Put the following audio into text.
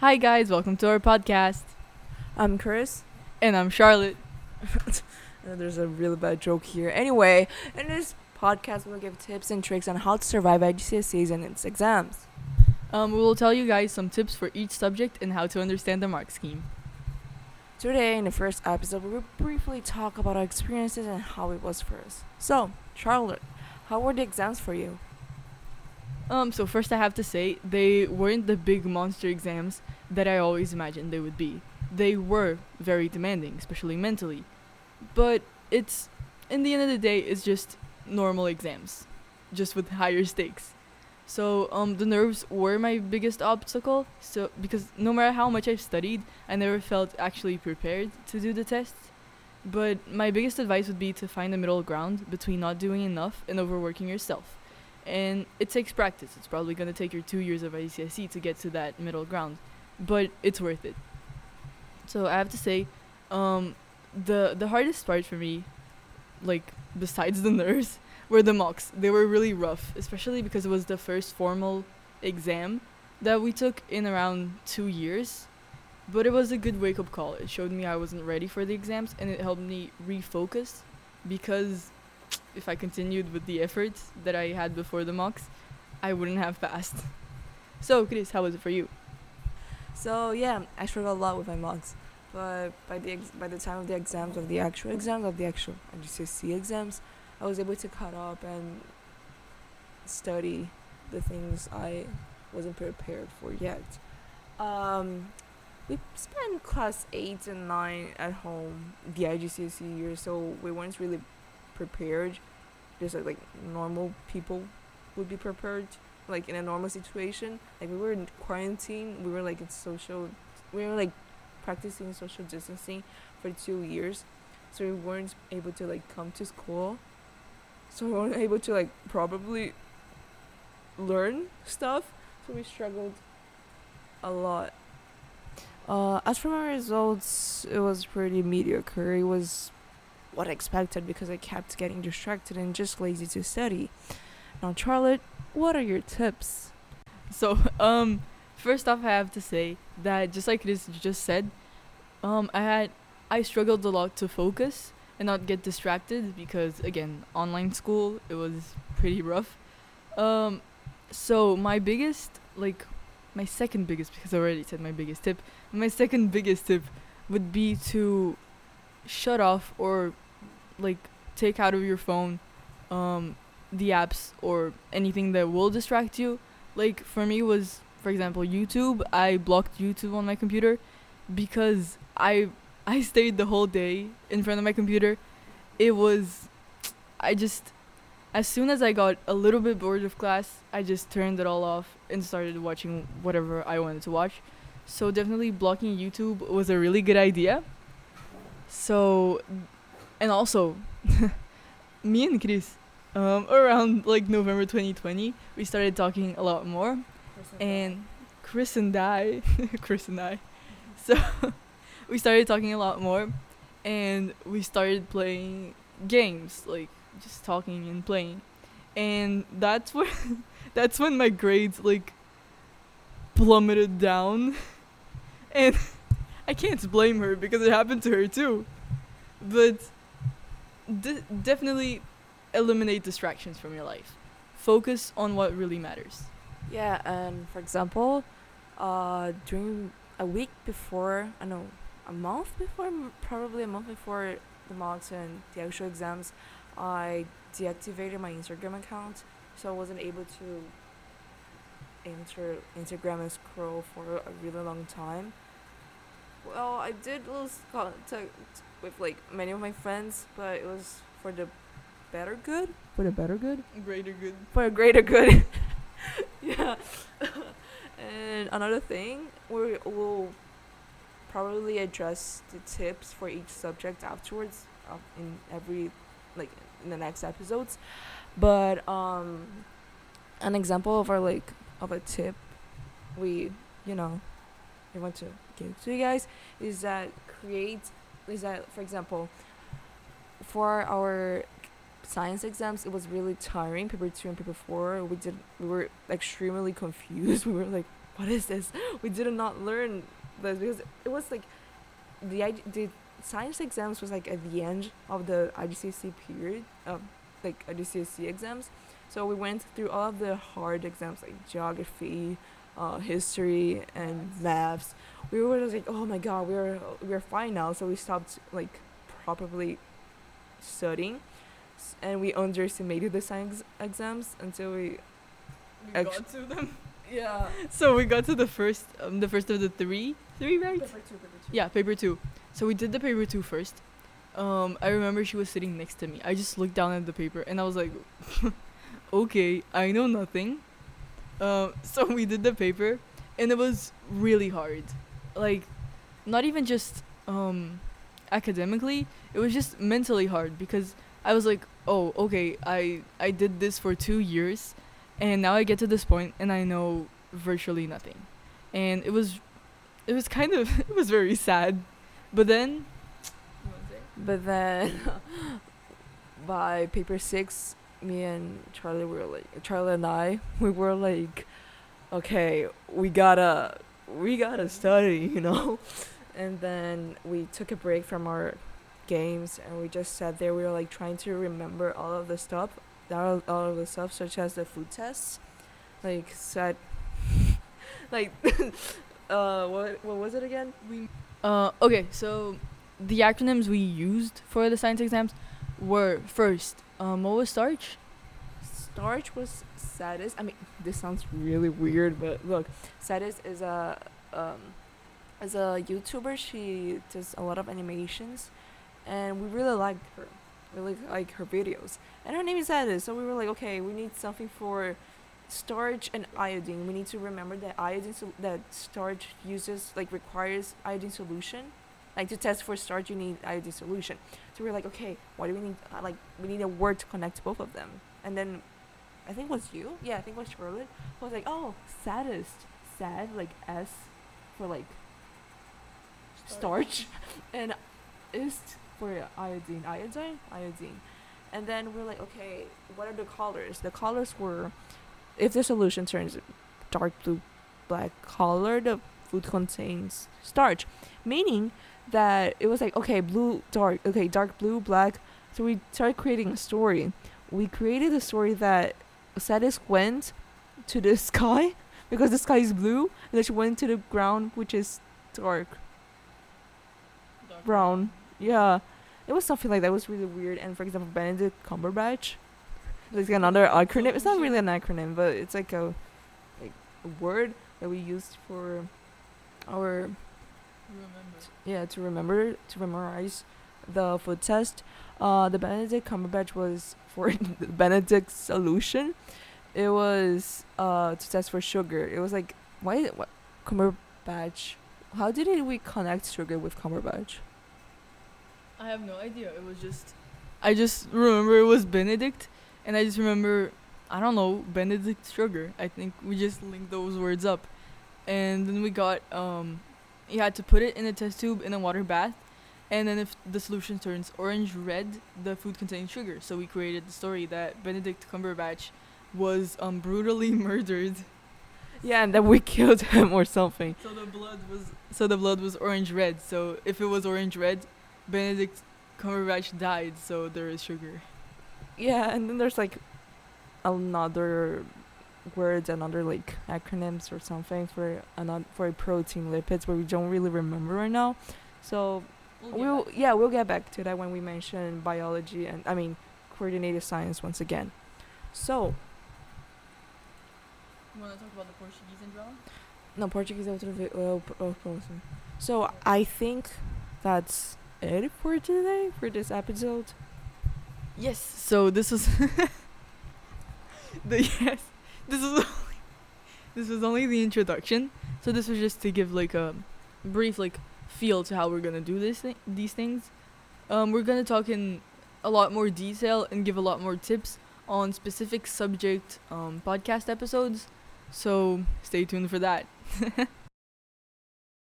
Hi, guys, welcome to our podcast. I'm Chris. And I'm Charlotte. There's a really bad joke here. Anyway, in this podcast, we'll give tips and tricks on how to survive GCSEs and its exams. Um, we will tell you guys some tips for each subject and how to understand the mark scheme. Today, in the first episode, we will briefly talk about our experiences and how it was for us. So, Charlotte, how were the exams for you? Um, so first I have to say they weren't the big monster exams that I always imagined they would be. They were very demanding, especially mentally. But it's in the end of the day it's just normal exams, just with higher stakes. So um the nerves were my biggest obstacle. So because no matter how much I've studied, I never felt actually prepared to do the tests. But my biggest advice would be to find a middle ground between not doing enough and overworking yourself and it takes practice. It's probably going to take your two years of ICSE to get to that middle ground, but it's worth it. So I have to say, um, the the hardest part for me, like besides the nerves, were the mocks. They were really rough, especially because it was the first formal exam that we took in around two years. But it was a good wake up call. It showed me I wasn't ready for the exams, and it helped me refocus because if I continued with the efforts that I had before the mocks, I wouldn't have passed. So, Chris, how was it for you? So yeah, I struggled a lot with my mocks, but by the ex- by the time of the exams of the actual exams of the actual GCSE exams, I was able to cut up and study the things I wasn't prepared for yet. Um, we spent class eight and nine at home the IGCSE year, so we weren't really prepared, just like, like normal people would be prepared like in a normal situation. Like we were in quarantine, we were like in social, we were like practicing social distancing for two years, so we weren't able to like come to school. So we weren't able to like probably learn stuff. So we struggled a lot. Uh, as for my results, it was pretty mediocre. It was what I expected because I kept getting distracted and just lazy to study. Now, Charlotte, what are your tips? So, um, first off, I have to say that just like Chris just said, um, I had I struggled a lot to focus and not get distracted because again, online school it was pretty rough. Um, so my biggest like my second biggest because I already said my biggest tip. My second biggest tip would be to shut off or like take out of your phone um the apps or anything that will distract you. Like for me was for example YouTube. I blocked YouTube on my computer because I I stayed the whole day in front of my computer. It was I just as soon as I got a little bit bored of class, I just turned it all off and started watching whatever I wanted to watch. So definitely blocking YouTube was a really good idea. So and also me and Chris um, around like November 2020, we started talking a lot more, and Chris and I, Chris and I, so we started talking a lot more, and we started playing games, like just talking and playing, and that's when that's when my grades like plummeted down, and I can't blame her because it happened to her too, but de- definitely eliminate distractions from your life. Focus on what really matters. Yeah, and for example, uh, during a week before, I know, a month before, probably a month before the mocks and the actual exams, I deactivated my Instagram account, so I wasn't able to enter Instagram and scroll for a really long time. Well, I did lose contact with like many of my friends, but it was for the better good. For the better good. Greater good. for a greater good. yeah. and another thing, we will probably address the tips for each subject afterwards uh, in every like in the next episodes. But um an example of our like of a tip we you know we want to give to you guys is that create is that for example for our science exams it was really tiring paper two and paper four we did we were extremely confused we were like what is this? We did not learn this because it was like the the science exams was like at the end of the IGCSE period, of like IGCSE exams. So we went through all of the hard exams like geography, uh, history, and maths. We were just like, oh my god, we're we're fine now. So we stopped like properly studying, and we underestimated the science exams until we We Actu- got to them. yeah. So we got to the first, um, the first of the three, three right? Paper two, paper two. Yeah, paper two. So we did the paper two first. Um, I remember she was sitting next to me. I just looked down at the paper and I was like, okay, I know nothing. Um, so we did the paper and it was really hard. Like, not even just um, academically, it was just mentally hard because I was like, oh, okay, I, I did this for two years and now I get to this point and I know virtually nothing. And it was it was kind of it was very sad. But then But then by paper six, me and Charlie were like Charlie and I we were like, okay, we gotta we gotta study, you know. And then we took a break from our games and we just sat there. We were like trying to remember all of the stuff, all all of the stuff such as the food tests, like said like, uh, what what was it again? we uh okay, so the acronyms we used for the science exams were first, um what was starch? Starch was Sadis. I mean, this sounds really weird, but look, Sadis is a um, is a YouTuber. She does a lot of animations, and we really liked her. Really like her videos, and her name is Sadis. So we were like, okay, we need something for starch and iodine. We need to remember that iodine sol- that starch uses like requires iodine solution. Like to test for starch, you need iodine solution. So we are like, okay, why do we need uh, like we need a word to connect both of them? And then I think it was you. Yeah, I think it was Charlotte. who was like, oh, saddest, sad like S for like starch, and ist for iodine, iodine, iodine. And then we're like, okay, what are the colors? The colors were, if the solution turns dark blue, black color, the food contains starch, meaning that it was like, okay, blue, dark, okay, dark blue, black. So we started creating a story. We created a story that Sadis went to the sky because the sky is blue, and then she went to the ground, which is dark brown. Yeah, it was something like that. It was really weird. And for example, Benedict Cumberbatch, like another acronym. It's not really an acronym, but it's like a like a word that we used for our Remember. yeah to remember to memorize the food test. Uh, the Benedict Cumberbatch was for the Benedict solution. It was uh to test for sugar. It was like why what Cumberbatch? How did it, we connect sugar with Cumberbatch? I have no idea. It was just I just remember it was Benedict and I just remember I don't know, Benedict sugar. I think we just linked those words up. And then we got um you had to put it in a test tube in a water bath and then if the solution turns orange red, the food contains sugar. So we created the story that Benedict Cumberbatch was um brutally murdered. Yeah, and then we killed him or something. So the blood was so the blood was orange red. So if it was orange red, Benedict Cumberbatch died. So there is sugar. Yeah, and then there's like another words, and other like acronyms or something for another for a protein lipids, but we don't really remember right now. So we'll yeah we'll get back to that when we mention biology and I mean coordinated science once again. So You want to talk about the Portuguese and drama? no Portuguese é outra vez. Oh. So I think that's it for today for this episode. Yes. So this was the yes. This is this was only the introduction. So this was just to give like a brief like feel to how we're gonna do this thi- these things. Um, we're gonna talk in a lot more detail and give a lot more tips on specific subject um, podcast episodes. So stay tuned for that.